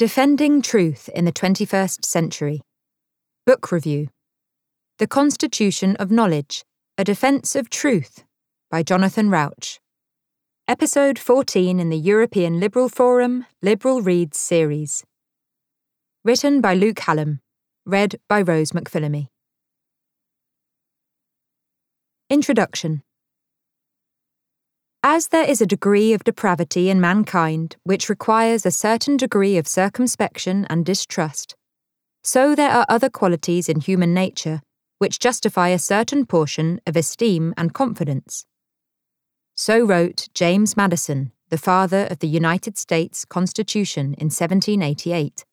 Defending Truth in the 21st Century. Book Review The Constitution of Knowledge A Defense of Truth by Jonathan Rauch. Episode 14 in the European Liberal Forum Liberal Reads series. Written by Luke Hallam. Read by Rose McPhillamy. Introduction as there is a degree of depravity in mankind which requires a certain degree of circumspection and distrust, so there are other qualities in human nature which justify a certain portion of esteem and confidence. So wrote James Madison, the father of the United States Constitution in 1788.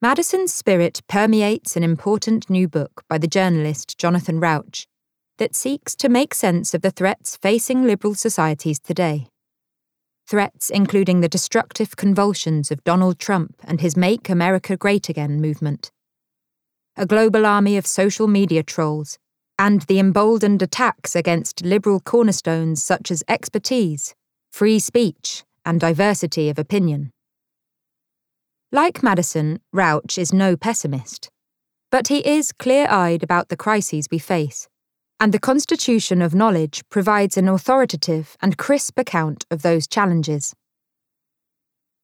Madison's spirit permeates an important new book by the journalist Jonathan Rauch that seeks to make sense of the threats facing liberal societies today. Threats including the destructive convulsions of Donald Trump and his Make America Great Again movement, a global army of social media trolls, and the emboldened attacks against liberal cornerstones such as expertise, free speech, and diversity of opinion. Like Madison, Rauch is no pessimist, but he is clear eyed about the crises we face and the Constitution of Knowledge provides an authoritative and crisp account of those challenges.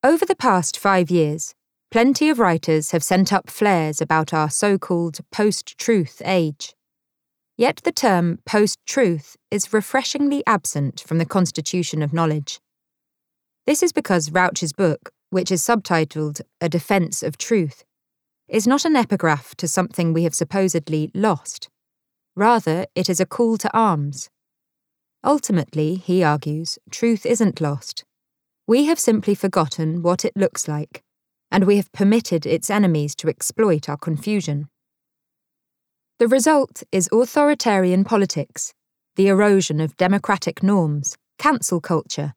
Over the past five years, plenty of writers have sent up flares about our so called post truth age. Yet the term post truth is refreshingly absent from the Constitution of Knowledge. This is because Rauch's book, which is subtitled A Defense of Truth, is not an epigraph to something we have supposedly lost. Rather, it is a call to arms. Ultimately, he argues, truth isn't lost. We have simply forgotten what it looks like, and we have permitted its enemies to exploit our confusion. The result is authoritarian politics, the erosion of democratic norms, cancel culture,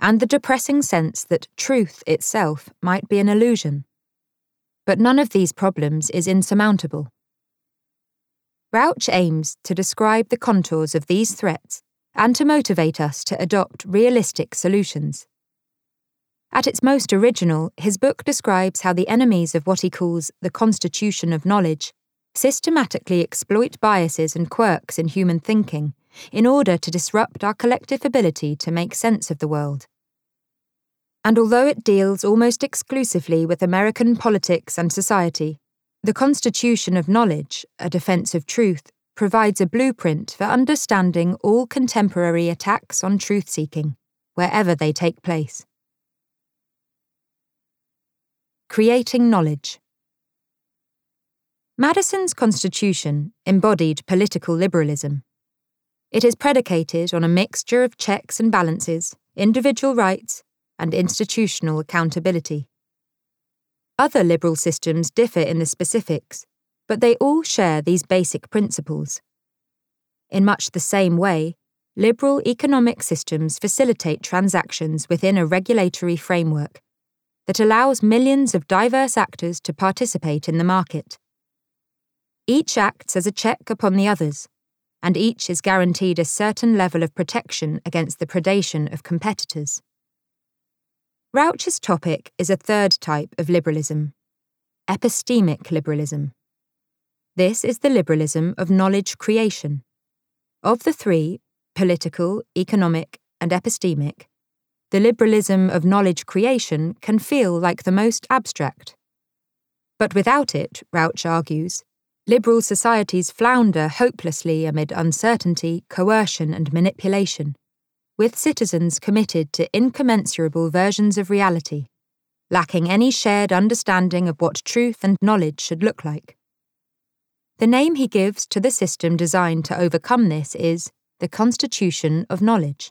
and the depressing sense that truth itself might be an illusion. But none of these problems is insurmountable. Rauch aims to describe the contours of these threats and to motivate us to adopt realistic solutions. At its most original, his book describes how the enemies of what he calls the constitution of knowledge systematically exploit biases and quirks in human thinking in order to disrupt our collective ability to make sense of the world. And although it deals almost exclusively with American politics and society, the Constitution of Knowledge, a defense of truth, provides a blueprint for understanding all contemporary attacks on truth seeking, wherever they take place. Creating Knowledge Madison's Constitution embodied political liberalism. It is predicated on a mixture of checks and balances, individual rights, and institutional accountability. Other liberal systems differ in the specifics, but they all share these basic principles. In much the same way, liberal economic systems facilitate transactions within a regulatory framework that allows millions of diverse actors to participate in the market. Each acts as a check upon the others, and each is guaranteed a certain level of protection against the predation of competitors. Rauch's topic is a third type of liberalism epistemic liberalism. This is the liberalism of knowledge creation. Of the three, political, economic, and epistemic, the liberalism of knowledge creation can feel like the most abstract. But without it, Rauch argues, liberal societies flounder hopelessly amid uncertainty, coercion, and manipulation with citizens committed to incommensurable versions of reality, lacking any shared understanding of what truth and knowledge should look like. The name he gives to the system designed to overcome this is the Constitution of Knowledge.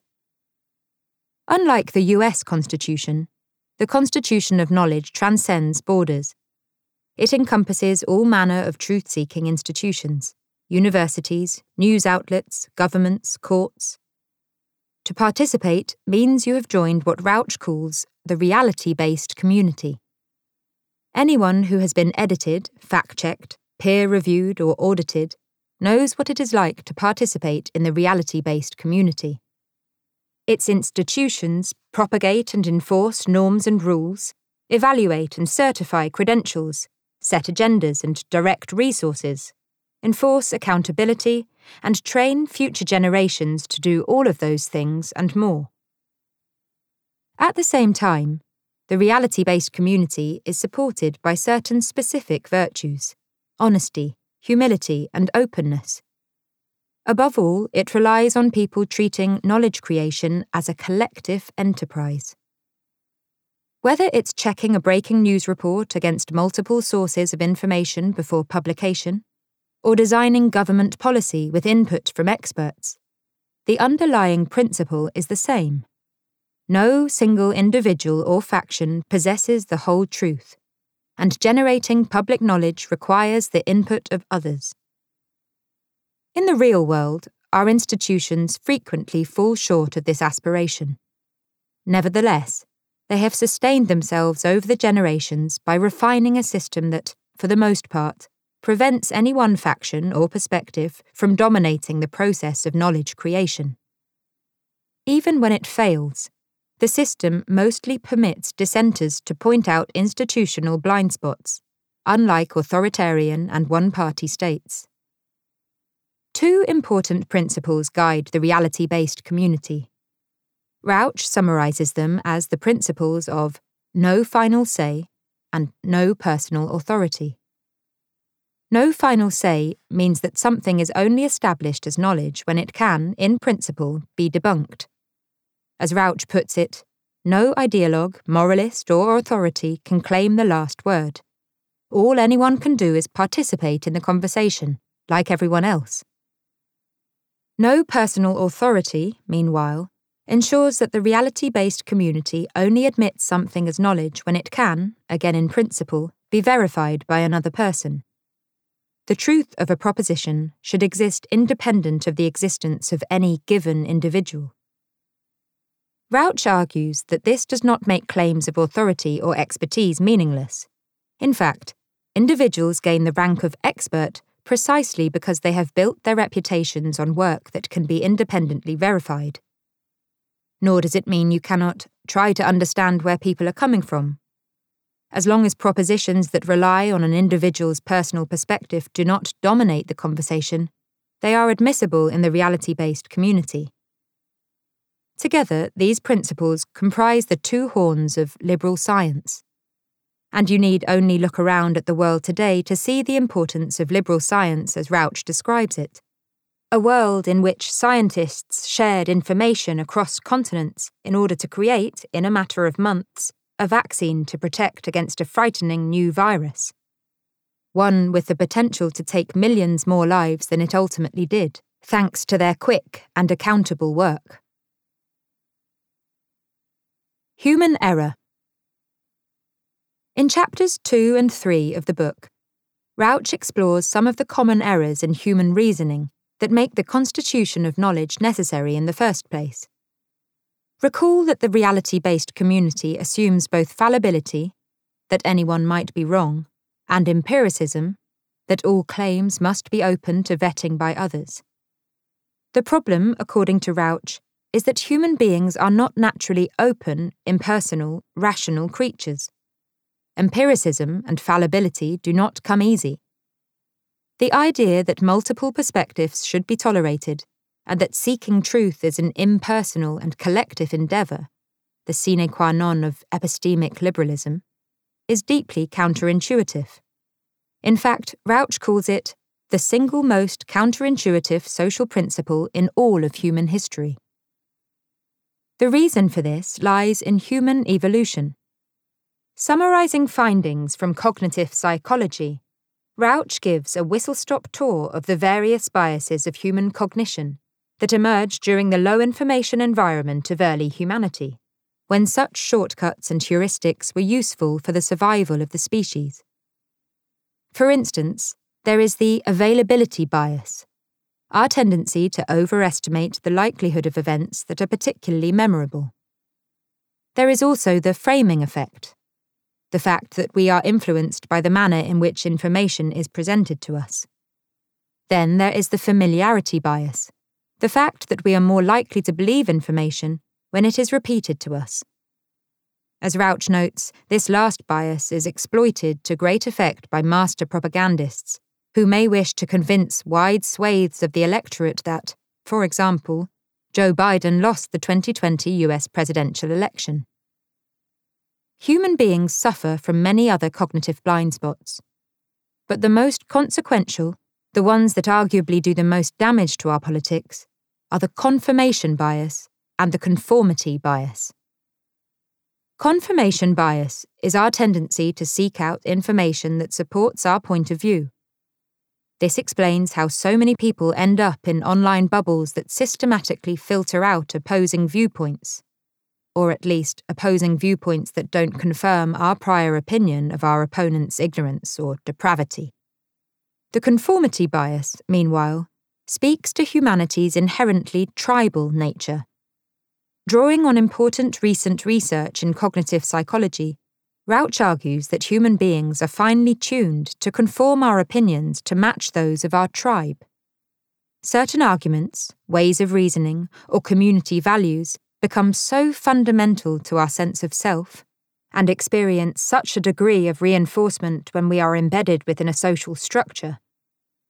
Unlike the US Constitution, the Constitution of Knowledge transcends borders. It encompasses all manner of truth seeking institutions universities, news outlets, governments, courts, to participate means you have joined what Rauch calls the reality based community. Anyone who has been edited, fact checked, peer reviewed, or audited knows what it is like to participate in the reality based community. Its institutions propagate and enforce norms and rules, evaluate and certify credentials, set agendas and direct resources, enforce accountability, and train future generations to do all of those things and more. At the same time, the reality based community is supported by certain specific virtues honesty, humility, and openness. Above all, it relies on people treating knowledge creation as a collective enterprise. Whether it's checking a breaking news report against multiple sources of information before publication, or designing government policy with input from experts, the underlying principle is the same. No single individual or faction possesses the whole truth, and generating public knowledge requires the input of others. In the real world, our institutions frequently fall short of this aspiration. Nevertheless, they have sustained themselves over the generations by refining a system that, for the most part, prevents any one faction or perspective from dominating the process of knowledge creation. Even when it fails, the system mostly permits dissenters to point out institutional blind spots, unlike authoritarian and one party states. Two important principles guide the reality based community. Rauch summarizes them as the principles of no final say and no personal authority. No final say means that something is only established as knowledge when it can, in principle, be debunked. As Rauch puts it, no ideologue, moralist, or authority can claim the last word. All anyone can do is participate in the conversation, like everyone else. No personal authority, meanwhile, ensures that the reality based community only admits something as knowledge when it can, again in principle, be verified by another person. The truth of a proposition should exist independent of the existence of any given individual. Rauch argues that this does not make claims of authority or expertise meaningless. In fact, individuals gain the rank of expert precisely because they have built their reputations on work that can be independently verified. Nor does it mean you cannot try to understand where people are coming from. As long as propositions that rely on an individual's personal perspective do not dominate the conversation, they are admissible in the reality based community. Together, these principles comprise the two horns of liberal science. And you need only look around at the world today to see the importance of liberal science as Rauch describes it. A world in which scientists shared information across continents in order to create, in a matter of months, a vaccine to protect against a frightening new virus. One with the potential to take millions more lives than it ultimately did, thanks to their quick and accountable work. Human Error. In chapters 2 and 3 of the book, Rauch explores some of the common errors in human reasoning that make the constitution of knowledge necessary in the first place. Recall that the reality based community assumes both fallibility, that anyone might be wrong, and empiricism, that all claims must be open to vetting by others. The problem, according to Rauch, is that human beings are not naturally open, impersonal, rational creatures. Empiricism and fallibility do not come easy. The idea that multiple perspectives should be tolerated, and that seeking truth is an impersonal and collective endeavour, the sine qua non of epistemic liberalism, is deeply counterintuitive. In fact, Rauch calls it the single most counterintuitive social principle in all of human history. The reason for this lies in human evolution. Summarizing findings from cognitive psychology, Rauch gives a whistle stop tour of the various biases of human cognition that emerged during the low information environment of early humanity, when such shortcuts and heuristics were useful for the survival of the species. For instance, there is the availability bias, our tendency to overestimate the likelihood of events that are particularly memorable. There is also the framing effect, the fact that we are influenced by the manner in which information is presented to us. Then there is the familiarity bias, the fact that we are more likely to believe information when it is repeated to us. As Rauch notes, this last bias is exploited to great effect by master propagandists, who may wish to convince wide swathes of the electorate that, for example, Joe Biden lost the 2020 US presidential election. Human beings suffer from many other cognitive blind spots. But the most consequential, the ones that arguably do the most damage to our politics, are the confirmation bias and the conformity bias. Confirmation bias is our tendency to seek out information that supports our point of view. This explains how so many people end up in online bubbles that systematically filter out opposing viewpoints, or at least opposing viewpoints that don't confirm our prior opinion of our opponent's ignorance or depravity. The conformity bias, meanwhile, speaks to humanity's inherently tribal nature Drawing on important recent research in cognitive psychology, Rauch argues that human beings are finely tuned to conform our opinions to match those of our tribe. Certain arguments, ways of reasoning, or community values become so fundamental to our sense of self and experience such a degree of reinforcement when we are embedded within a social structure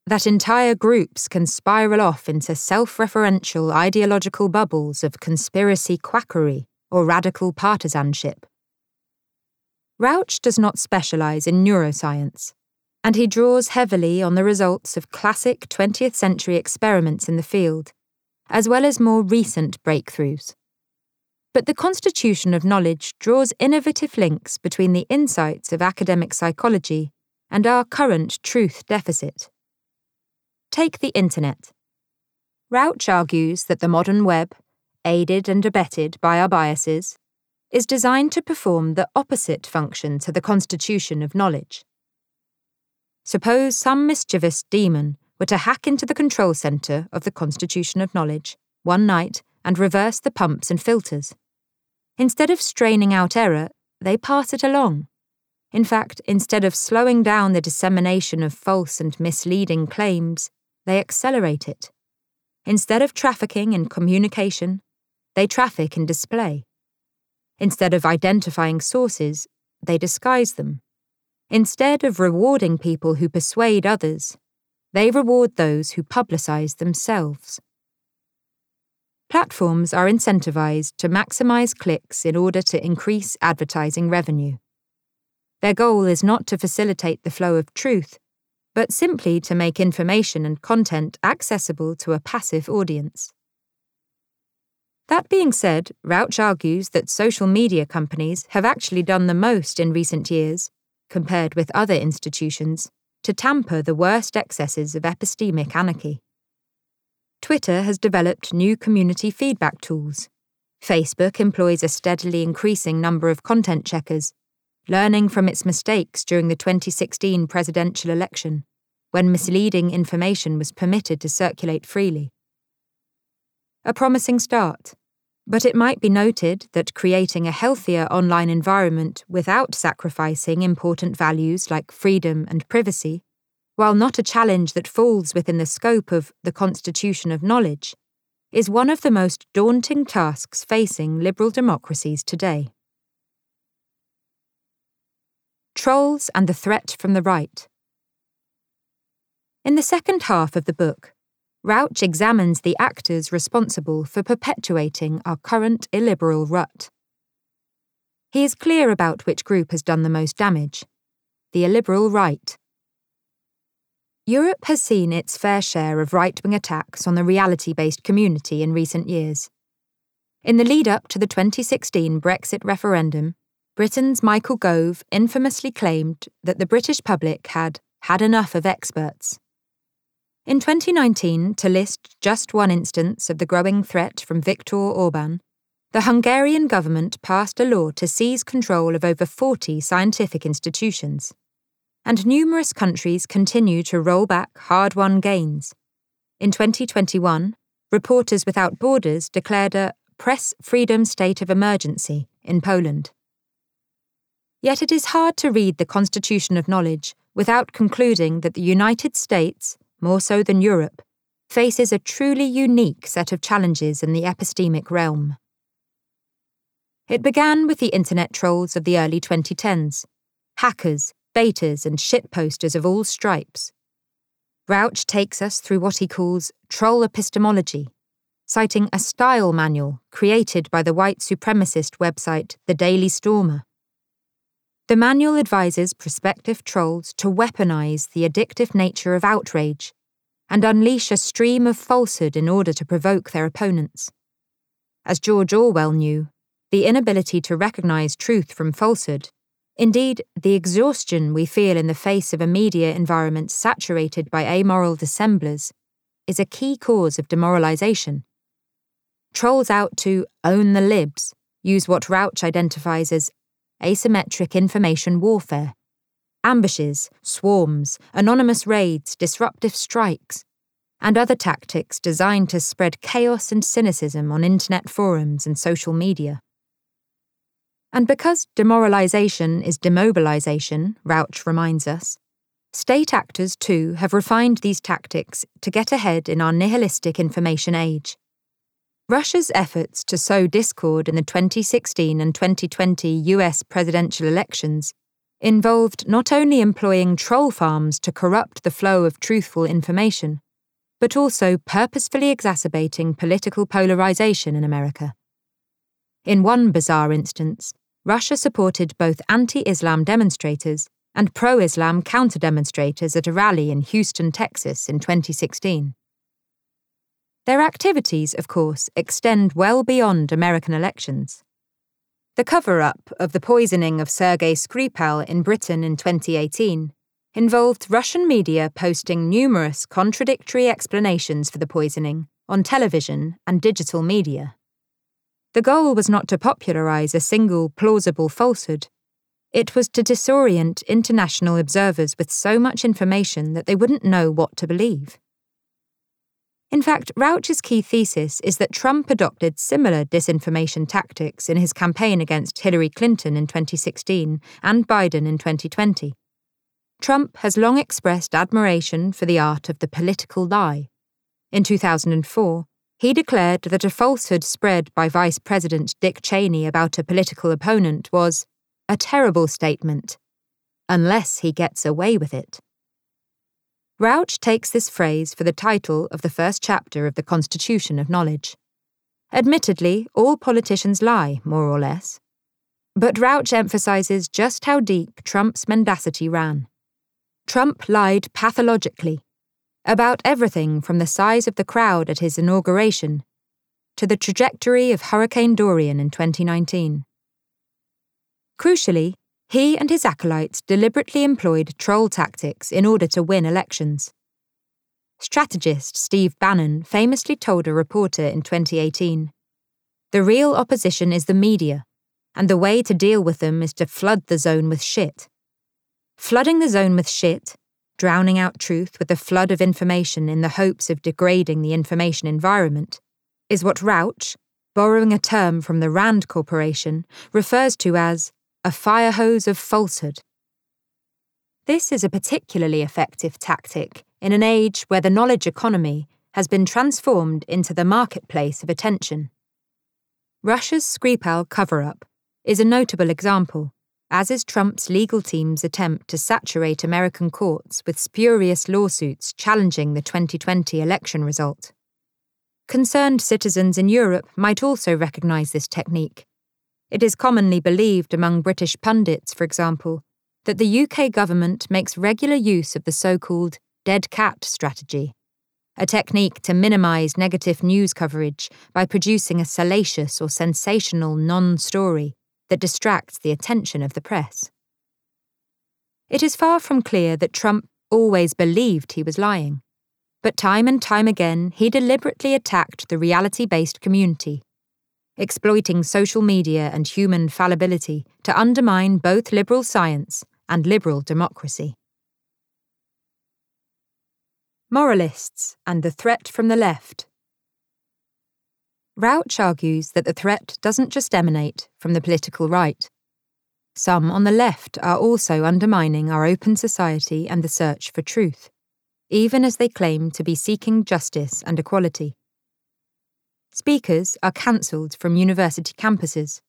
that entire groups can spiral off into self referential ideological bubbles of conspiracy quackery or radical partisanship. Rauch does not specialize in neuroscience, and he draws heavily on the results of classic 20th century experiments in the field, as well as more recent breakthroughs. But the constitution of knowledge draws innovative links between the insights of academic psychology and our current truth deficit. Take the Internet. Rauch argues that the modern web, aided and abetted by our biases, is designed to perform the opposite function to the constitution of knowledge. Suppose some mischievous demon were to hack into the control center of the constitution of knowledge one night and reverse the pumps and filters. Instead of straining out error, they pass it along. In fact, instead of slowing down the dissemination of false and misleading claims, they accelerate it. Instead of trafficking in communication, they traffic in display. Instead of identifying sources, they disguise them. Instead of rewarding people who persuade others, they reward those who publicize themselves. Platforms are incentivized to maximize clicks in order to increase advertising revenue. Their goal is not to facilitate the flow of truth, but simply to make information and content accessible to a passive audience. That being said, Rauch argues that social media companies have actually done the most in recent years, compared with other institutions, to tamper the worst excesses of epistemic anarchy. Twitter has developed new community feedback tools. Facebook employs a steadily increasing number of content checkers learning from its mistakes during the 2016 presidential election, when misleading information was permitted to circulate freely. A promising start, but it might be noted that creating a healthier online environment without sacrificing important values like freedom and privacy, while not a challenge that falls within the scope of the constitution of knowledge, is one of the most daunting tasks facing liberal democracies today. Trolls and the Threat from the Right. In the second half of the book, Rauch examines the actors responsible for perpetuating our current illiberal rut. He is clear about which group has done the most damage the illiberal right. Europe has seen its fair share of right wing attacks on the reality based community in recent years. In the lead up to the 2016 Brexit referendum, Britain's Michael Gove infamously claimed that the British public had had enough of experts. In 2019, to list just one instance of the growing threat from Viktor Orban, the Hungarian government passed a law to seize control of over 40 scientific institutions. And numerous countries continue to roll back hard won gains. In 2021, Reporters Without Borders declared a press freedom state of emergency in Poland. Yet it is hard to read the Constitution of Knowledge without concluding that the United States, more so than Europe, faces a truly unique set of challenges in the epistemic realm. It began with the internet trolls of the early 2010s hackers, baiters, and shitposters of all stripes. Rauch takes us through what he calls troll epistemology, citing a style manual created by the white supremacist website The Daily Stormer. The manual advises prospective trolls to weaponize the addictive nature of outrage and unleash a stream of falsehood in order to provoke their opponents. As George Orwell knew, the inability to recognize truth from falsehood, indeed, the exhaustion we feel in the face of a media environment saturated by amoral dissemblers, is a key cause of demoralization. Trolls out to own the libs use what Rauch identifies as asymmetric information warfare ambushes, swarms, anonymous raids, disruptive strikes, and other tactics designed to spread chaos and cynicism on internet forums and social media. And because demoralization is demobilization, Rauch reminds us, state actors too have refined these tactics to get ahead in our nihilistic information age. Russia's efforts to sow discord in the 2016 and 2020 US presidential elections involved not only employing troll farms to corrupt the flow of truthful information, but also purposefully exacerbating political polarization in America. In one bizarre instance, Russia supported both anti Islam demonstrators and pro Islam counter demonstrators at a rally in Houston, Texas in 2016. Their activities, of course, extend well beyond American elections. The cover up of the poisoning of Sergei Skripal in Britain in 2018 involved Russian media posting numerous contradictory explanations for the poisoning on television and digital media. The goal was not to popularize a single plausible falsehood. It was to disorient international observers with so much information that they wouldn't know what to believe. In fact, Rauch's key thesis is that Trump adopted similar disinformation tactics in his campaign against Hillary Clinton in 2016 and Biden in 2020. Trump has long expressed admiration for the art of the political lie. In 2004, he declared that a falsehood spread by Vice President Dick Cheney about a political opponent was a terrible statement, unless he gets away with it. Rauch takes this phrase for the title of the first chapter of the Constitution of Knowledge. Admittedly, all politicians lie, more or less. But Rauch emphasizes just how deep Trump's mendacity ran. Trump lied pathologically about everything from the size of the crowd at his inauguration to the trajectory of Hurricane Dorian in 2019. Crucially, he and his acolytes deliberately employed troll tactics in order to win elections. Strategist Steve Bannon famously told a reporter in 2018 The real opposition is the media, and the way to deal with them is to flood the zone with shit. Flooding the zone with shit, drowning out truth with a flood of information in the hopes of degrading the information environment, is what Rauch, borrowing a term from the Rand Corporation, refers to as a fire hose of falsehood. This is a particularly effective tactic in an age where the knowledge economy has been transformed into the marketplace of attention. Russia's Skripal cover up is a notable example, as is Trump's legal team's attempt to saturate American courts with spurious lawsuits challenging the 2020 election result. Concerned citizens in Europe might also recognize this technique it is commonly believed among British pundits, for example, that the UK government makes regular use of the so called dead cat strategy, a technique to minimise negative news coverage by producing a salacious or sensational non story that distracts the attention of the press. It is far from clear that Trump always believed he was lying, but time and time again he deliberately attacked the reality based community exploiting social media and human fallibility to undermine both liberal science and liberal democracy. Moralists and the threat from the left. Rauch argues that the threat doesn't just emanate from the political right. Some on the left are also undermining our open society and the search for truth, even as they claim to be seeking justice and equality. Speakers are cancelled from university campuses.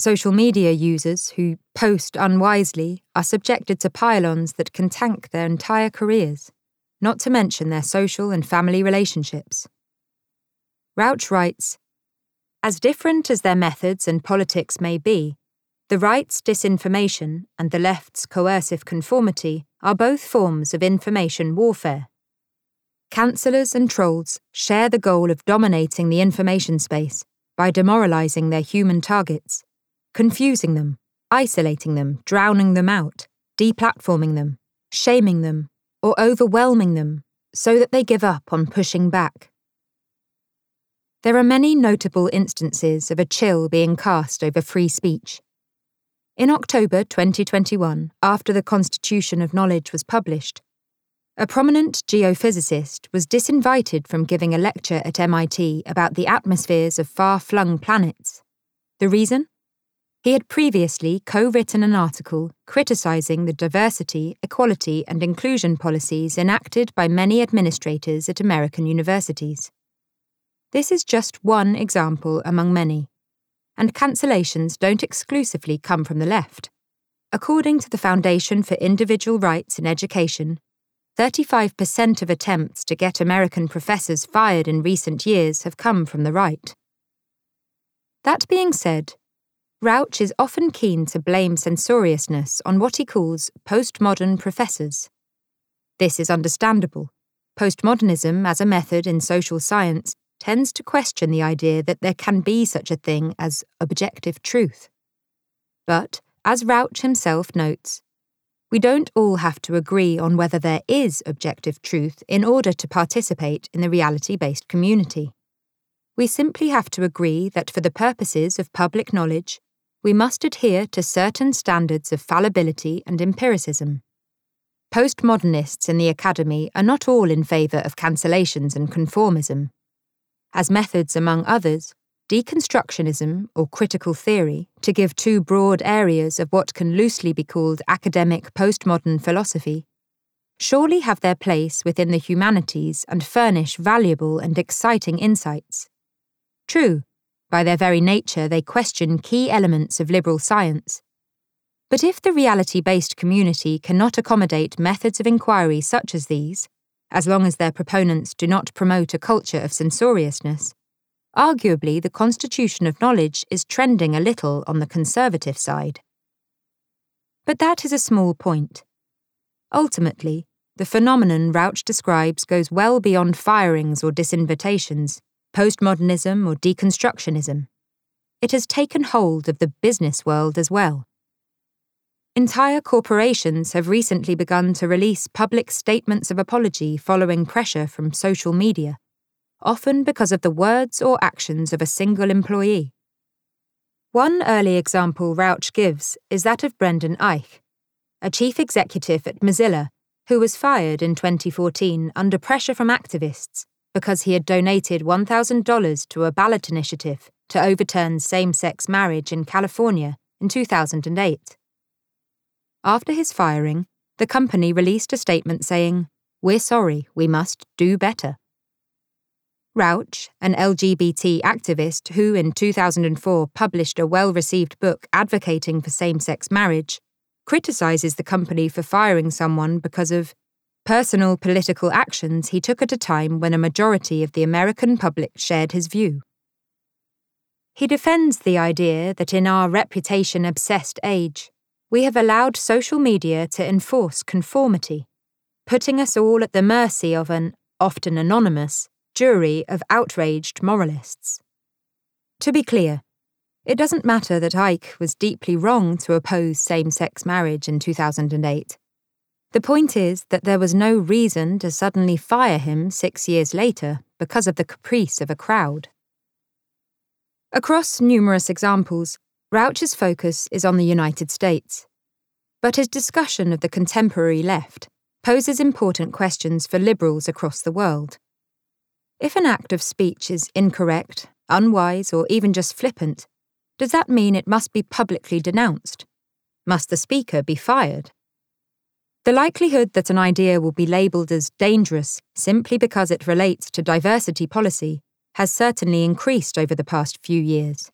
Social media users who post unwisely are subjected to pile-ons that can tank their entire careers, not to mention their social and family relationships. Rauch writes As different as their methods and politics may be, the right's disinformation and the left's coercive conformity are both forms of information warfare. Cancellers and trolls share the goal of dominating the information space by demoralizing their human targets, confusing them, isolating them, drowning them out, deplatforming them, shaming them, or overwhelming them so that they give up on pushing back. There are many notable instances of a chill being cast over free speech. In October 2021, after the Constitution of Knowledge was published, a prominent geophysicist was disinvited from giving a lecture at MIT about the atmospheres of far flung planets. The reason? He had previously co written an article criticising the diversity, equality, and inclusion policies enacted by many administrators at American universities. This is just one example among many, and cancellations don't exclusively come from the left. According to the Foundation for Individual Rights in Education, 35% of attempts to get American professors fired in recent years have come from the right. That being said, Rauch is often keen to blame censoriousness on what he calls postmodern professors. This is understandable. Postmodernism, as a method in social science, tends to question the idea that there can be such a thing as objective truth. But, as Rauch himself notes, we don't all have to agree on whether there is objective truth in order to participate in the reality based community. We simply have to agree that for the purposes of public knowledge, we must adhere to certain standards of fallibility and empiricism. Postmodernists in the academy are not all in favour of cancellations and conformism. As methods, among others, deconstructionism or critical theory, to give two broad areas of what can loosely be called academic postmodern philosophy, surely have their place within the humanities and furnish valuable and exciting insights. True, by their very nature, they question key elements of liberal science. But if the reality based community cannot accommodate methods of inquiry such as these, as long as their proponents do not promote a culture of censoriousness, Arguably, the constitution of knowledge is trending a little on the conservative side. But that is a small point. Ultimately, the phenomenon Rauch describes goes well beyond firings or disinvitations, postmodernism or deconstructionism. It has taken hold of the business world as well. Entire corporations have recently begun to release public statements of apology following pressure from social media often because of the words or actions of a single employee. One early example Rauch gives is that of Brendan Eich, a chief executive at Mozilla who was fired in 2014 under pressure from activists because he had donated $1,000 to a ballot initiative to overturn same sex marriage in California in 2008. After his firing, the company released a statement saying, We're sorry, we must do better. Rauch, an LGBT activist who in 2004 published a well received book advocating for same sex marriage, criticizes the company for firing someone because of personal political actions he took at a time when a majority of the American public shared his view. He defends the idea that in our reputation obsessed age, we have allowed social media to enforce conformity, putting us all at the mercy of an, often anonymous, jury of outraged moralists. To be clear, it doesn't matter that Eich was deeply wrong to oppose same sex marriage in 2008. The point is that there was no reason to suddenly fire him six years later because of the caprice of a crowd. Across numerous examples, Rauch's focus is on the United States. But his discussion of the contemporary left poses important questions for liberals across the world. If an act of speech is incorrect, unwise, or even just flippant, does that mean it must be publicly denounced? Must the speaker be fired? The likelihood that an idea will be labelled as dangerous simply because it relates to diversity policy has certainly increased over the past few years.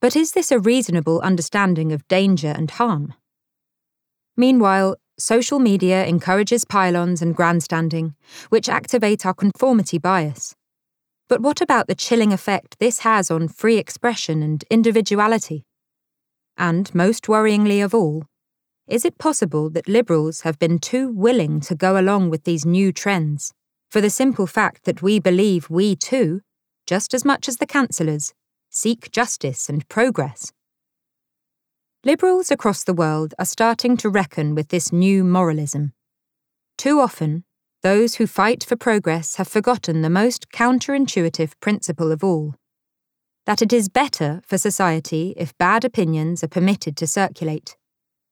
But is this a reasonable understanding of danger and harm? Meanwhile, social media encourages pile-ons and grandstanding, which activate our conformity bias. But what about the chilling effect this has on free expression and individuality? And most worryingly of all, is it possible that liberals have been too willing to go along with these new trends for the simple fact that we believe we too, just as much as the councillors, seek justice and progress? Liberals across the world are starting to reckon with this new moralism. Too often, those who fight for progress have forgotten the most counterintuitive principle of all that it is better for society if bad opinions are permitted to circulate,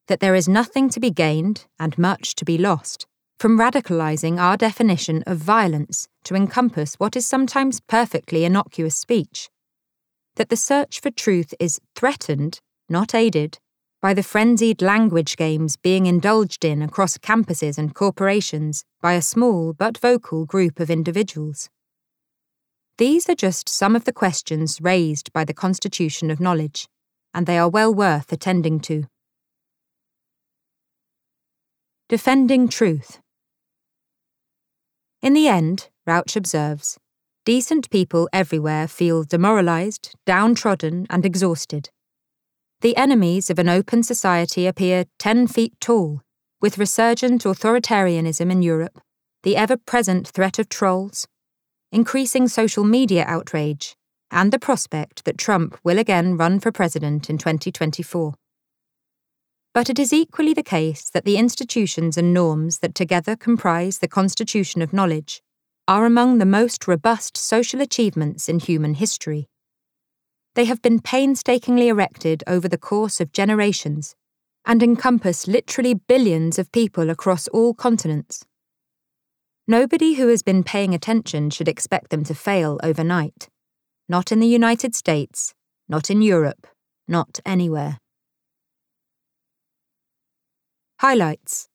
that there is nothing to be gained and much to be lost from radicalizing our definition of violence to encompass what is sometimes perfectly innocuous speech, that the search for truth is threatened, not aided, by the frenzied language games being indulged in across campuses and corporations by a small but vocal group of individuals. These are just some of the questions raised by the Constitution of Knowledge, and they are well worth attending to. Defending Truth In the end, Rauch observes, decent people everywhere feel demoralised, downtrodden, and exhausted. The enemies of an open society appear 10 feet tall, with resurgent authoritarianism in Europe, the ever present threat of trolls, increasing social media outrage, and the prospect that Trump will again run for president in 2024. But it is equally the case that the institutions and norms that together comprise the constitution of knowledge are among the most robust social achievements in human history. They have been painstakingly erected over the course of generations and encompass literally billions of people across all continents. Nobody who has been paying attention should expect them to fail overnight. Not in the United States, not in Europe, not anywhere. Highlights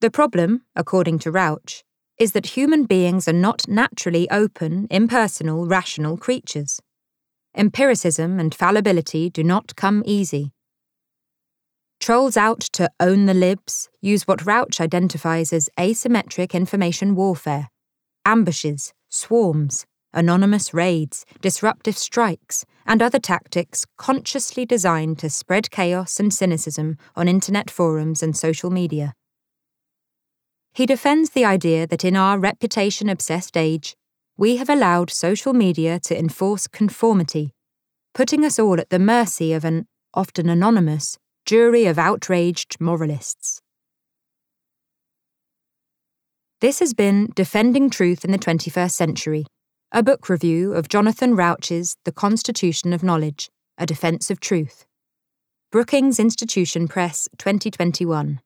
The problem, according to Rauch, is that human beings are not naturally open, impersonal, rational creatures. Empiricism and fallibility do not come easy. Trolls out to own the libs use what Rauch identifies as asymmetric information warfare ambushes, swarms, anonymous raids, disruptive strikes, and other tactics consciously designed to spread chaos and cynicism on internet forums and social media. He defends the idea that in our reputation obsessed age, we have allowed social media to enforce conformity, putting us all at the mercy of an, often anonymous, jury of outraged moralists. This has been Defending Truth in the 21st Century, a book review of Jonathan Rauch's The Constitution of Knowledge, A Defense of Truth. Brookings Institution Press 2021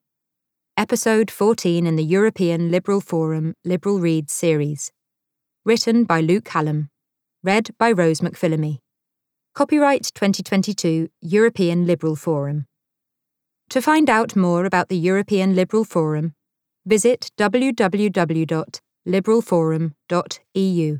episode 14 in the European Liberal Forum Liberal Reads series. Written by Luke Hallam. Read by Rose McPhillamy. Copyright 2022 European Liberal Forum. To find out more about the European Liberal Forum, visit www.liberalforum.eu.